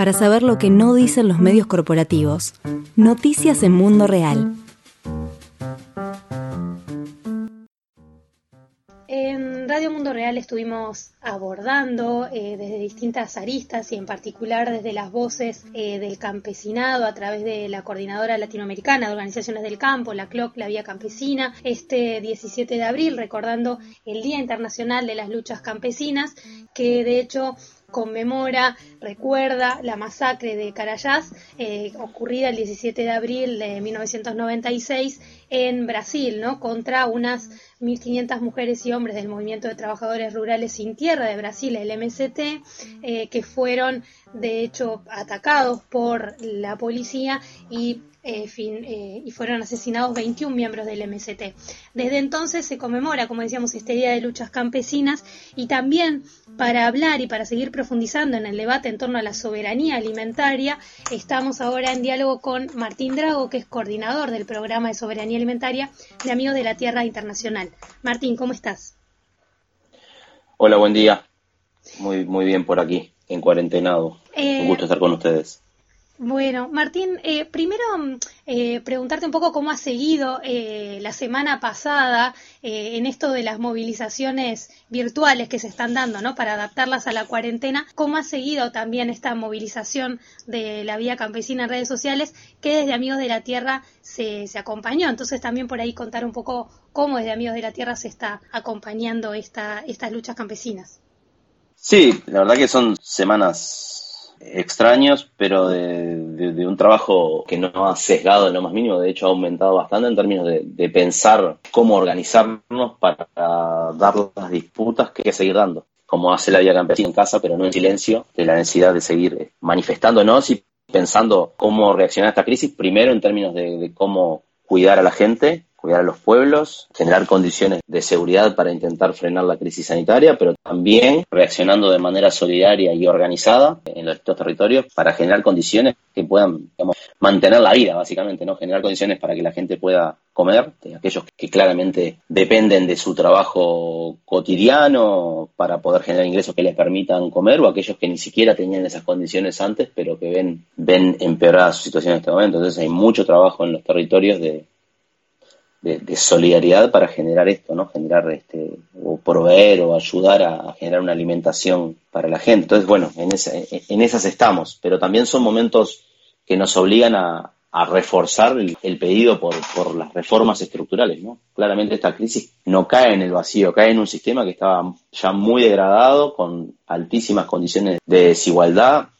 para saber lo que no dicen los medios corporativos. Noticias en Mundo Real. En Radio Mundo Real estuvimos abordando eh, desde distintas aristas y en particular desde las voces eh, del campesinado a través de la Coordinadora Latinoamericana de Organizaciones del Campo, la CLOC, la Vía Campesina, este 17 de abril recordando el Día Internacional de las Luchas Campesinas, que de hecho conmemora, recuerda la masacre de Carayás eh, ocurrida el 17 de abril de 1996 en Brasil, ¿no? Contra unas 1.500 mujeres y hombres del Movimiento de Trabajadores Rurales Sin Tierra de Brasil, el MST, eh, que fueron de hecho atacados por la policía y eh, fin, eh, y fueron asesinados 21 miembros del MST. Desde entonces se conmemora, como decíamos, este Día de Luchas Campesinas y también para hablar y para seguir profundizando en el debate en torno a la soberanía alimentaria, estamos ahora en diálogo con Martín Drago, que es coordinador del programa de soberanía alimentaria de Amigos de la Tierra Internacional. Martín, ¿cómo estás? Hola, buen día. Muy, muy bien por aquí, en cuarentenado. Un gusto estar con ustedes. Bueno, Martín, eh, primero eh, preguntarte un poco cómo has seguido eh, la semana pasada en esto de las movilizaciones virtuales que se están dando, ¿no? Para adaptarlas a la cuarentena. ¿Cómo has seguido también esta movilización de la vía campesina en redes sociales que desde Amigos de la Tierra se, se acompañó? Entonces también por ahí contar un poco cómo desde Amigos de la Tierra se está acompañando esta, estas luchas campesinas. Sí, la verdad que son semanas extraños, pero de, un trabajo que no ha sesgado en lo más mínimo, de hecho ha aumentado bastante en términos de, pensar cómo organizarnos para dar las disputas que hay que seguir dando, como hace la Vía Campesina en casa, pero no en silencio, de la necesidad de seguir manifestándonos y pensando cómo reaccionar a esta crisis, primero en términos de cómo cuidar a la gente cuidar a los pueblos, generar condiciones de seguridad para intentar frenar la crisis sanitaria, pero también reaccionando de manera solidaria y organizada en los distintos territorios para generar condiciones que puedan mantener la vida, básicamente, ¿no? Generar condiciones para que la gente pueda comer, aquellos que claramente dependen de su trabajo cotidiano para poder generar ingresos que les permitan comer, o aquellos que ni siquiera tenían esas condiciones antes, pero que ven, ven empeorada su situación en este momento. Entonces hay mucho trabajo en los territorios de, de, solidaridad para generar esto, ¿no? Generar este, o proveer o ayudar a, generar una alimentación para la gente. Entonces, bueno, en, en esas estamos, pero también son momentos que nos obligan a, reforzar el, pedido por, por, las reformas estructurales, ¿no? Claramente esta crisis no cae en el vacío, cae en un sistema que estaba ya muy degradado, con altísimas condiciones de desigualdad,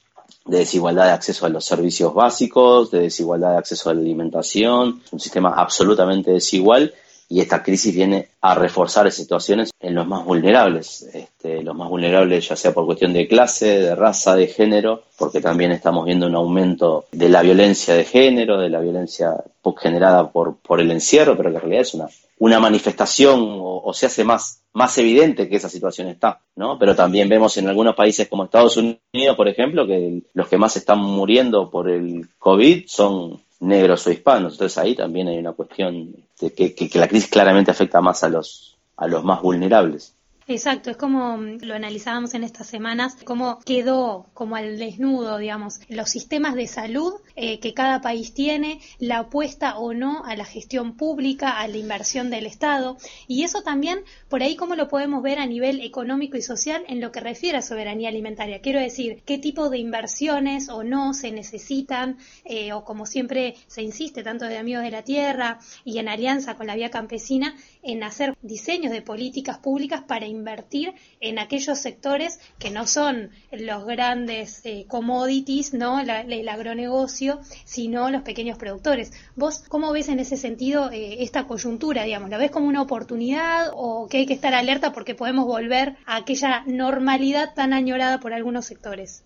de desigualdad de acceso a los servicios básicos, de desigualdad de acceso a la alimentación, un sistema absolutamente desigual y esta crisis viene a reforzar situaciones en los más vulnerables, este, los más vulnerables ya sea por cuestión de clase, de raza, de género, porque también estamos viendo un aumento de la violencia de género, de la violencia generada por, por el encierro, pero que en realidad es una, una manifestación o, se hace más, más evidente que esa situación está, ¿no? Pero también vemos en algunos países como Estados Unidos, por ejemplo, que los que más están muriendo por el COVID son negros o hispanos. Entonces ahí también hay una cuestión de que, que, la crisis claramente afecta más a los, a los más vulnerables. Exacto, es como mm, lo analizábamos en estas semanas, cómo quedó como al desnudo, digamos, los sistemas de salud eh, que cada país tiene, la apuesta o no a la gestión pública, a la inversión del Estado, y eso también por ahí cómo lo podemos ver a nivel económico y social en lo que refiere a soberanía alimentaria. Quiero decir, qué tipo de inversiones o no se necesitan, eh, o como siempre se insiste, tanto de Amigos de la Tierra y en alianza con la Vía Campesina, en hacer diseños de políticas públicas para invertir en aquellos sectores que no son los grandes eh, commodities, ¿no? el agronegocio, sino los pequeños productores. ¿Vos cómo ves en ese sentido eh, esta coyuntura, digamos? ¿La ves como una oportunidad o que hay que estar alerta porque podemos volver a aquella normalidad tan añorada por algunos sectores?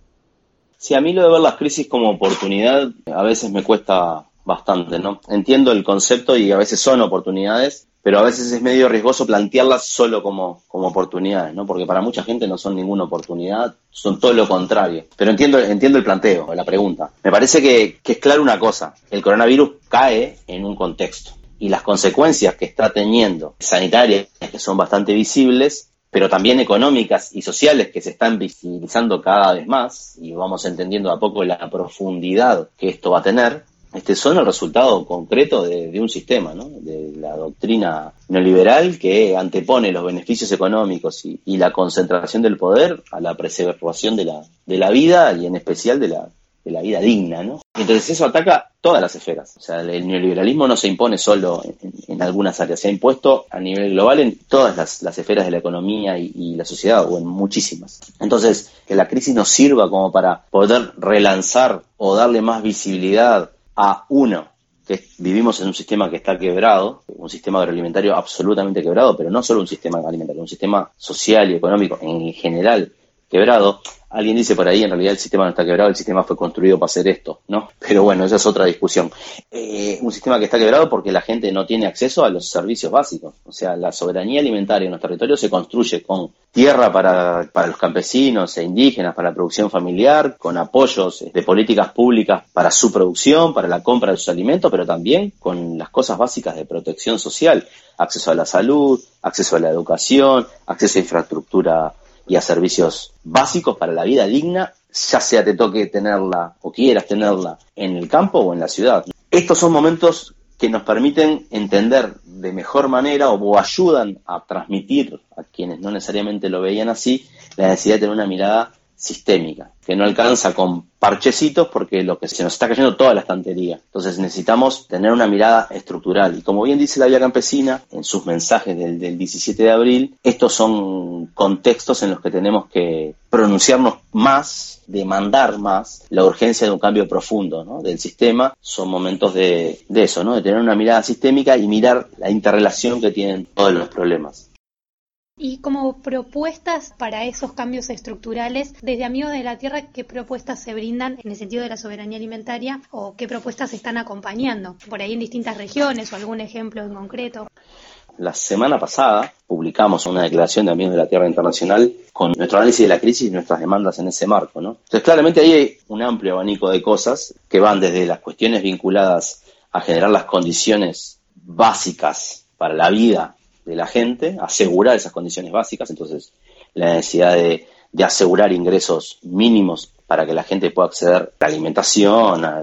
Sí, a mí lo de ver las crisis como oportunidad a veces me cuesta bastante, ¿no? Entiendo el concepto y a veces son oportunidades, pero a veces es medio riesgoso plantearlas solo como, como oportunidades, ¿no? Porque para mucha gente no son ninguna oportunidad, son todo lo contrario. Pero entiendo, entiendo el planteo, la pregunta. Me parece que, que es claro una cosa, el coronavirus cae en un contexto y las consecuencias que está teniendo sanitarias, que son bastante visibles, pero también económicas y sociales que se están visibilizando cada vez más y vamos entendiendo a poco la profundidad que esto va a tener, este, son el resultado concreto de, un sistema, ¿no? de la doctrina neoliberal que antepone los beneficios económicos y, la concentración del poder a la preservación de la, de la vida y en especial de la, de la vida digna, ¿no? Entonces eso ataca todas las esferas. O sea, el neoliberalismo no se impone solo en, algunas áreas, se ha impuesto a nivel global en todas las, esferas de la economía y, y, la sociedad, o en muchísimas. Entonces, que la crisis nos sirva como para poder relanzar o darle más visibilidad a uno, que vivimos en un sistema que está quebrado, un sistema agroalimentario absolutamente quebrado, pero no solo un sistema alimentario, un sistema social y económico en general quebrado. Alguien dice por ahí, en realidad el sistema no está quebrado, el sistema fue construido para hacer esto, ¿no? Pero bueno, esa es otra discusión. Eh, un sistema que está quebrado porque la gente no tiene acceso a los servicios básicos. O sea, la soberanía alimentaria en los territorios se construye con tierra para, para los campesinos e indígenas, para la producción familiar, con apoyos de políticas públicas para su producción, para la compra de sus alimentos, pero también con las cosas básicas de protección social, acceso a la salud, acceso a la educación, acceso a infraestructura y a servicios básicos para la vida digna, ya sea te toque tenerla o quieras tenerla en el campo o en la ciudad. Estos son momentos que nos permiten entender de mejor manera o, ayudan a transmitir a quienes no necesariamente lo veían así la necesidad de tener una mirada sistémica, que no alcanza con parchecitos porque lo que se nos está cayendo toda la estantería. Entonces necesitamos tener una mirada estructural. Y como bien dice la Vía Campesina en sus mensajes del, 17 de abril, estos son contextos en los que tenemos que pronunciarnos más, demandar más la urgencia de un cambio profundo del sistema. Son momentos de, de eso, ¿no? de tener una mirada sistémica y mirar la interrelación que tienen todos los problemas. Y como propuestas para esos cambios estructurales, desde Amigos de la Tierra, ¿qué propuestas se brindan en el sentido de la soberanía alimentaria o qué propuestas se están acompañando por ahí en distintas regiones o algún ejemplo en concreto? La semana pasada publicamos una declaración de Amigos de la Tierra Internacional con nuestro análisis de la crisis y nuestras demandas en ese marco. ¿no? Entonces, claramente ahí hay un amplio abanico de cosas que van desde las cuestiones vinculadas a generar las condiciones básicas para la vida de la gente, asegurar esas condiciones básicas, entonces la necesidad de, asegurar ingresos mínimos para que la gente pueda acceder a la alimentación, a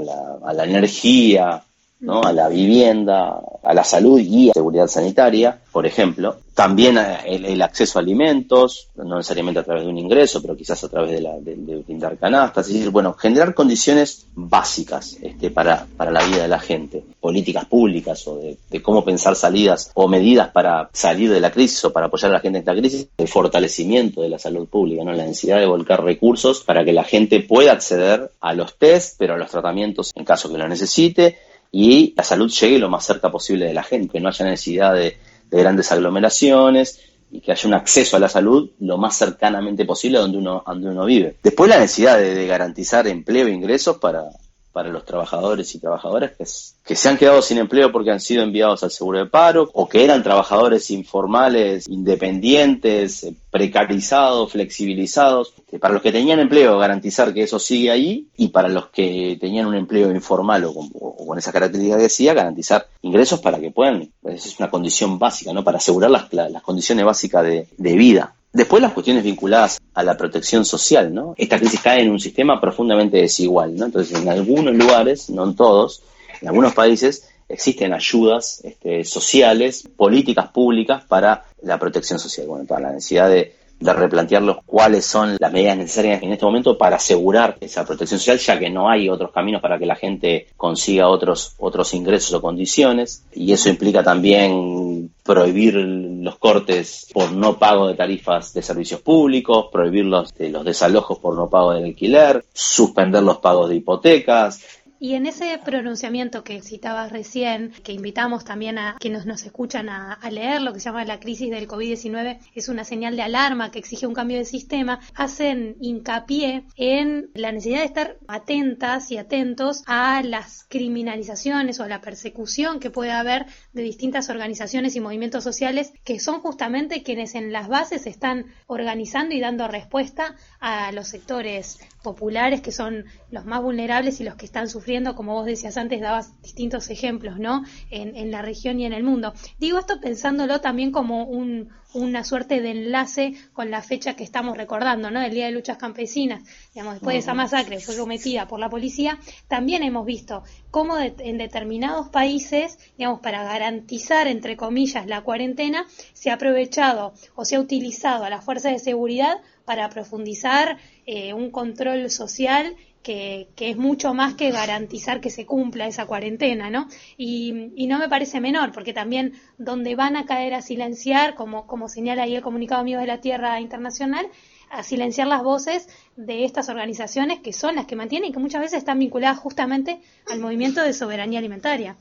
la, energía, ¿no? a la vivienda, a la salud y a seguridad sanitaria, por ejemplo. También eh, el, acceso a alimentos, no necesariamente a través de un ingreso, pero quizás a través de, la, de, brindar canastas. Es decir, bueno, generar condiciones básicas este, para, para la vida de la gente, políticas públicas o de, de, cómo pensar salidas o medidas para salir de la crisis o para apoyar a la gente en esta crisis, el fortalecimiento de la salud pública, ¿no? la necesidad de volcar recursos para que la gente pueda acceder a los test, pero a los tratamientos en caso que lo necesite y la salud llegue lo más cerca posible de la gente, que no haya necesidad de, grandes aglomeraciones y que haya un acceso a la salud lo más cercanamente posible donde uno, donde uno vive. Después la necesidad de garantizar empleo e ingresos para, para los trabajadores y trabajadoras que, se han quedado sin empleo porque han sido enviados al seguro de paro o que eran trabajadores informales, independientes, eh, precarizados, flexibilizados. Para los que tenían empleo, garantizar que eso sigue ahí y para los que tenían un empleo informal o con, esa característica que decía, garantizar ingresos para que puedan, esa es una condición básica, ¿no? Para asegurar las, las condiciones básicas de vida. Después las cuestiones vinculadas a la protección social, ¿no? Esta crisis cae en un sistema profundamente desigual, ¿no? Entonces, en algunos lugares, no en todos, en algunos países existen ayudas este, sociales, políticas públicas para la protección social. Bueno, toda la necesidad de de replantearlos cuáles son las medidas necesarias en este momento para asegurar esa protección social, ya que no hay otros caminos para que la gente consiga otros, otros ingresos o condiciones. Y eso implica también prohibir los cortes por no pago de tarifas de servicios públicos, prohibir los, los desalojos por no pago del alquiler, suspender los pagos de hipotecas, y en ese pronunciamiento que citabas recién, que invitamos también a quienes nos escuchan a, leer, lo que se llama la crisis del COVID-19, es una señal de alarma que exige un cambio de sistema, hacen hincapié en la necesidad de estar atentas y atentos a las criminalizaciones o la persecución que puede haber de distintas organizaciones y movimientos sociales que son justamente quienes en las bases están organizando y dando respuesta a los sectores populares que son los más vulnerables y los que están sufriendo como vos decías antes, dabas distintos ejemplos, ¿no? En, en la región y en el mundo. Digo esto pensándolo también como un, una suerte de enlace con la fecha que estamos recordando, ¿no? El Día de Luchas Campesinas. Digamos, después de esa masacre fue cometida por la policía, también hemos visto cómo en determinados países, digamos, para garantizar, entre comillas, la cuarentena, se ha aprovechado o se ha utilizado a las fuerzas de seguridad para profundizar eh, un control social que, es mucho más que garantizar que se cumpla esa cuarentena, ¿no? Y, y, no me parece menor, porque también donde van a caer a silenciar, como, como señala ahí el comunicado Amigos de la Tierra Internacional, a silenciar las voces de estas organizaciones que son las que mantienen y que muchas veces están vinculadas justamente al movimiento de soberanía alimentaria.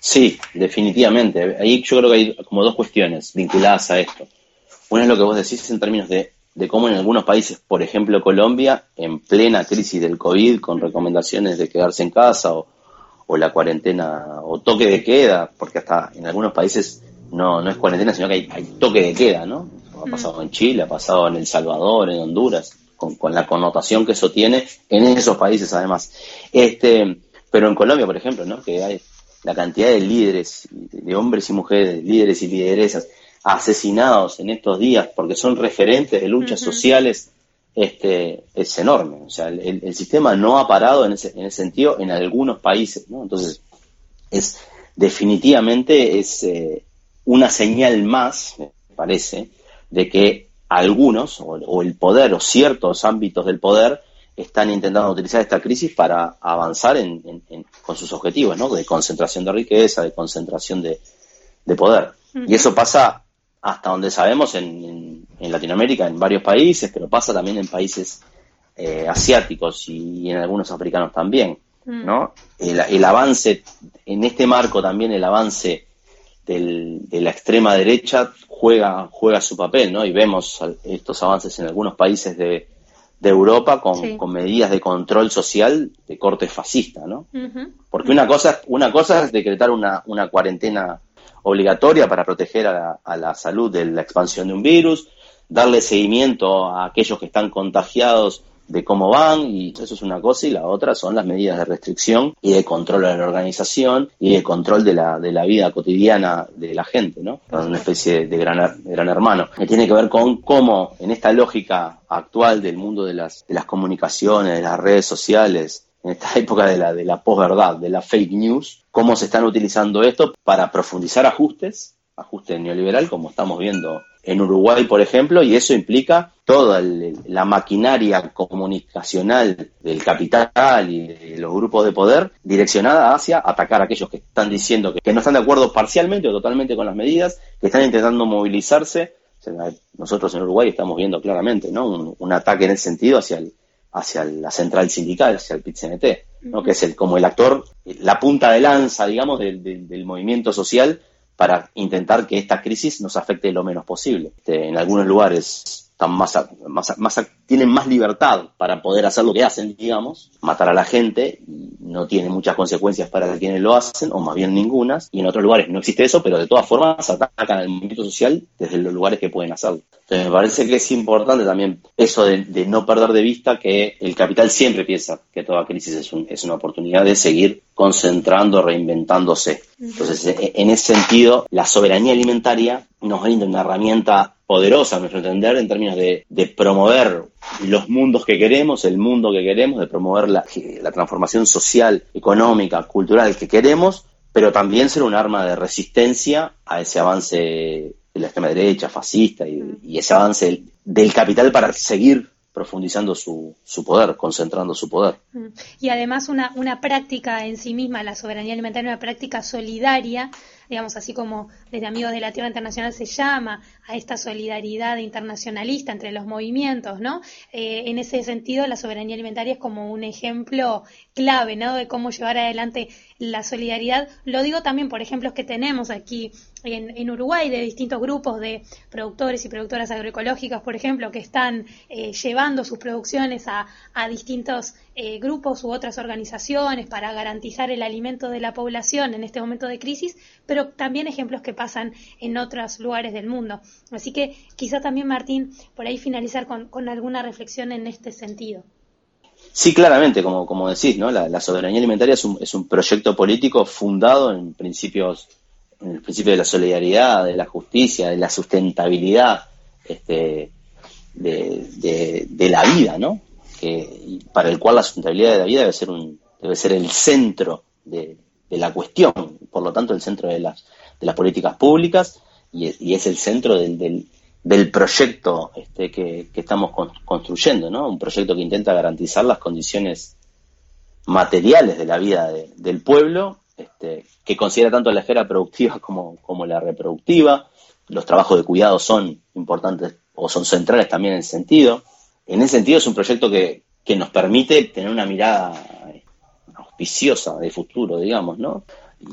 Sí, definitivamente. Ahí yo creo que hay como dos cuestiones vinculadas a esto. Una es lo que vos decís en términos de de cómo en algunos países, por ejemplo Colombia, en plena crisis del COVID, con recomendaciones de quedarse en casa o, la cuarentena o toque de queda, porque hasta en algunos países no, no es cuarentena, sino que hay, toque de queda, ¿no? Ha mm. pasado en Chile, ha pasado en El Salvador, en Honduras, con, con, la connotación que eso tiene en esos países además. Este, pero en Colombia, por ejemplo, ¿no? Que hay la cantidad de líderes, de hombres y mujeres, líderes y lideresas, asesinados en estos días porque son referentes de luchas sociales este, es enorme. O sea, el, sistema no ha parado en ese, en ese sentido en algunos países. ¿no? Entonces, es definitivamente es eh, una señal más, me parece, de que algunos, o, el poder, o ciertos ámbitos del poder, están intentando utilizar esta crisis para avanzar en, con sus objetivos, ¿no? De concentración de riqueza, de concentración de, poder. Y eso pasa hasta donde sabemos en, Latinoamérica, en varios países, pero pasa también en países eh, asiáticos y, en algunos africanos también, mm. ¿no? El, avance, en este marco también el avance de la extrema derecha juega, juega su papel, ¿no? Y vemos estos avances en algunos países de, Europa con, medidas de control social de corte fascista, ¿no? Porque una cosa, una cosa es decretar una, una cuarentena obligatoria para proteger a la, salud de la expansión de un virus, darle seguimiento a aquellos que están contagiados de cómo van, y eso es una cosa, y la otra son las medidas de restricción y de control de la organización y de control de la, de la vida cotidiana de la gente, ¿no? Una especie de gran, hermano. Que tiene que ver con cómo en esta lógica actual del mundo de las, de las comunicaciones, de las redes sociales, en esta época de la, de la posverdad, de la fake news, cómo se están utilizando esto para profundizar ajustes, ajuste neoliberal, como estamos viendo en Uruguay, por ejemplo, y eso implica toda la maquinaria comunicacional del capital y de los grupos de poder direccionada hacia atacar a aquellos que están diciendo que, no están de acuerdo parcialmente o totalmente con las medidas, que están intentando movilizarse. nosotros en Uruguay estamos viendo claramente ¿no? un, un ataque en ese sentido hacia el, hacia la central sindical, hacia el PIT-CNT, ¿no? que es el, como el actor, la punta de lanza, digamos, del, movimiento social para intentar que esta crisis nos afecte lo menos posible. Este, en algunos lugares más, más, tienen más libertad para poder hacer lo que hacen, digamos, matar a la gente, no tiene muchas consecuencias para quienes lo hacen, o más bien ningunas, y en otros lugares no existe eso, pero de todas formas atacan al movimiento social desde los lugares que pueden hacerlo. Entonces me parece que es importante también eso de, no perder de vista que el capital siempre piensa que toda crisis es, es una oportunidad de seguir concentrando, reinventándose. Entonces, e, en ese sentido, la soberanía alimentaria nos brinda una herramienta poderosa, a nuestro entender, en términos de, promover los mundos que queremos, el mundo que queremos, de promover la, transformación social, económica, cultural que queremos, pero también ser un arma de resistencia a ese avance de la extrema derecha, fascista, y, ese avance del, capital para seguir profundizando su, su, poder, concentrando su poder. Y además una, una práctica en sí misma, la soberanía alimentaria, una práctica solidaria digamos, así como desde Amigos de la Tierra Internacional se llama a esta solidaridad internacionalista entre los movimientos, ¿no? Eh, en ese sentido, la soberanía alimentaria es como un ejemplo clave, ¿no? De cómo llevar adelante la solidaridad. Lo digo también por ejemplos que tenemos aquí en, Uruguay de distintos grupos de productores y productoras agroecológicas, por ejemplo, que están eh, llevando sus producciones a, distintos eh, grupos u otras organizaciones para garantizar el alimento de la población en este momento de crisis, pero también ejemplos que pasan en otros lugares del mundo. Así que quizá también, Martín, por ahí finalizar con, alguna reflexión en este sentido. Sí, claramente, como, como decís, ¿no? La, soberanía alimentaria es un, es un proyecto político fundado en principios, en el principio de la solidaridad, de la justicia, de la sustentabilidad este, de, de, la vida, ¿no? Que, para el cual la sustentabilidad de la vida debe ser, un, debe ser el centro de, la cuestión, por lo tanto el centro de las, de las políticas públicas y es, el centro del proyecto este, que, estamos construyendo, ¿no? Un proyecto que intenta garantizar las condiciones materiales de la vida del pueblo, este, que considera tanto la esfera productiva como, la reproductiva. Los trabajos de cuidado son importantes o son centrales también en ese sentido. En ese sentido es un proyecto que, que nos permite tener una mirada auspiciosa de futuro, digamos, ¿no?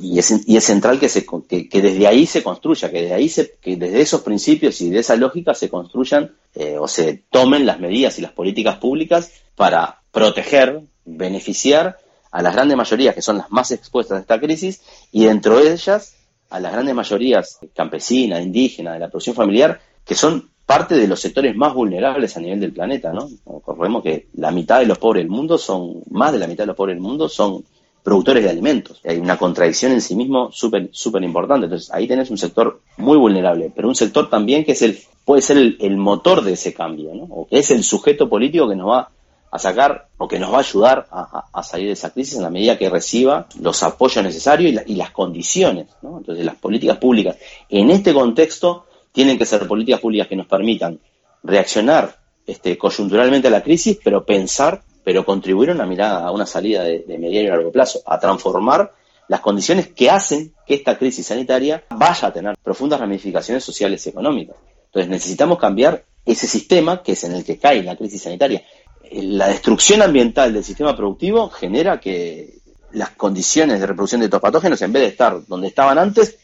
Y es, y es central que, se, que, desde ahí se construya, que desde, ahí se, que desde esos principios y de esa lógica se construyan eh, o se tomen las medidas y las políticas públicas para proteger, beneficiar a las grandes mayorías que son las más expuestas a esta crisis y dentro de ellas a las grandes mayorías campesinas, indígenas, de la producción familiar, que son parte de los sectores más vulnerables a nivel del planeta, ¿no? Recordemos que la mitad de los pobres del mundo son, más de la mitad de los pobres del mundo son productores de alimentos. Hay una contradicción en sí mismo súper súper importante. Entonces ahí tenés un sector muy vulnerable, pero un sector también que es el puede ser el, motor de ese cambio, ¿no? o que es el sujeto político que nos va a sacar o que nos va a ayudar a, salir de esa crisis en la medida que reciba los apoyos necesarios y, las condiciones. ¿no? Entonces las políticas públicas en este contexto tienen que ser políticas públicas que nos permitan reaccionar este, coyunturalmente a la crisis, pero pensar pero contribuyeron a mirar a una salida de, mediano y largo plazo, a transformar las condiciones que hacen que esta crisis sanitaria vaya a tener profundas ramificaciones sociales y económicas. Entonces necesitamos cambiar ese sistema que es en el que cae la crisis sanitaria. La destrucción ambiental del sistema productivo genera que las condiciones de reproducción de estos patógenos, en vez de estar donde estaban antes,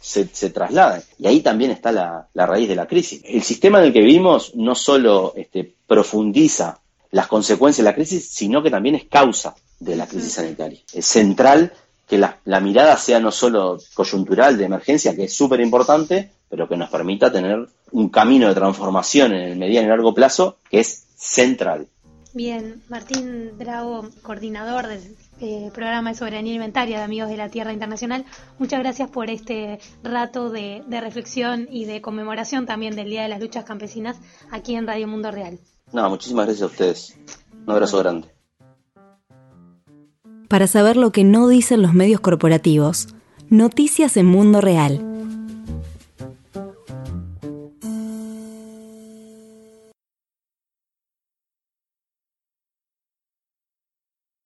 se, trasladan. Y ahí también está la, raíz de la crisis. El sistema en el que vivimos no solo este, profundiza las consecuencias de la crisis, sino que también es causa de la crisis sanitaria. Es central que la, mirada sea no solo coyuntural de emergencia, que es súper importante, pero que nos permita tener un camino de transformación en el mediano y largo plazo que es central. Bien, Martín Drago, coordinador del eh, programa de soberanía alimentaria de Amigos de la Tierra Internacional, muchas gracias por este rato de reflexión y de conmemoración también del Día de las Luchas Campesinas aquí en Radio Mundo Real. No, muchísimas gracias a ustedes. Un abrazo grande. Para saber lo que no dicen los medios corporativos, noticias en Mundo Real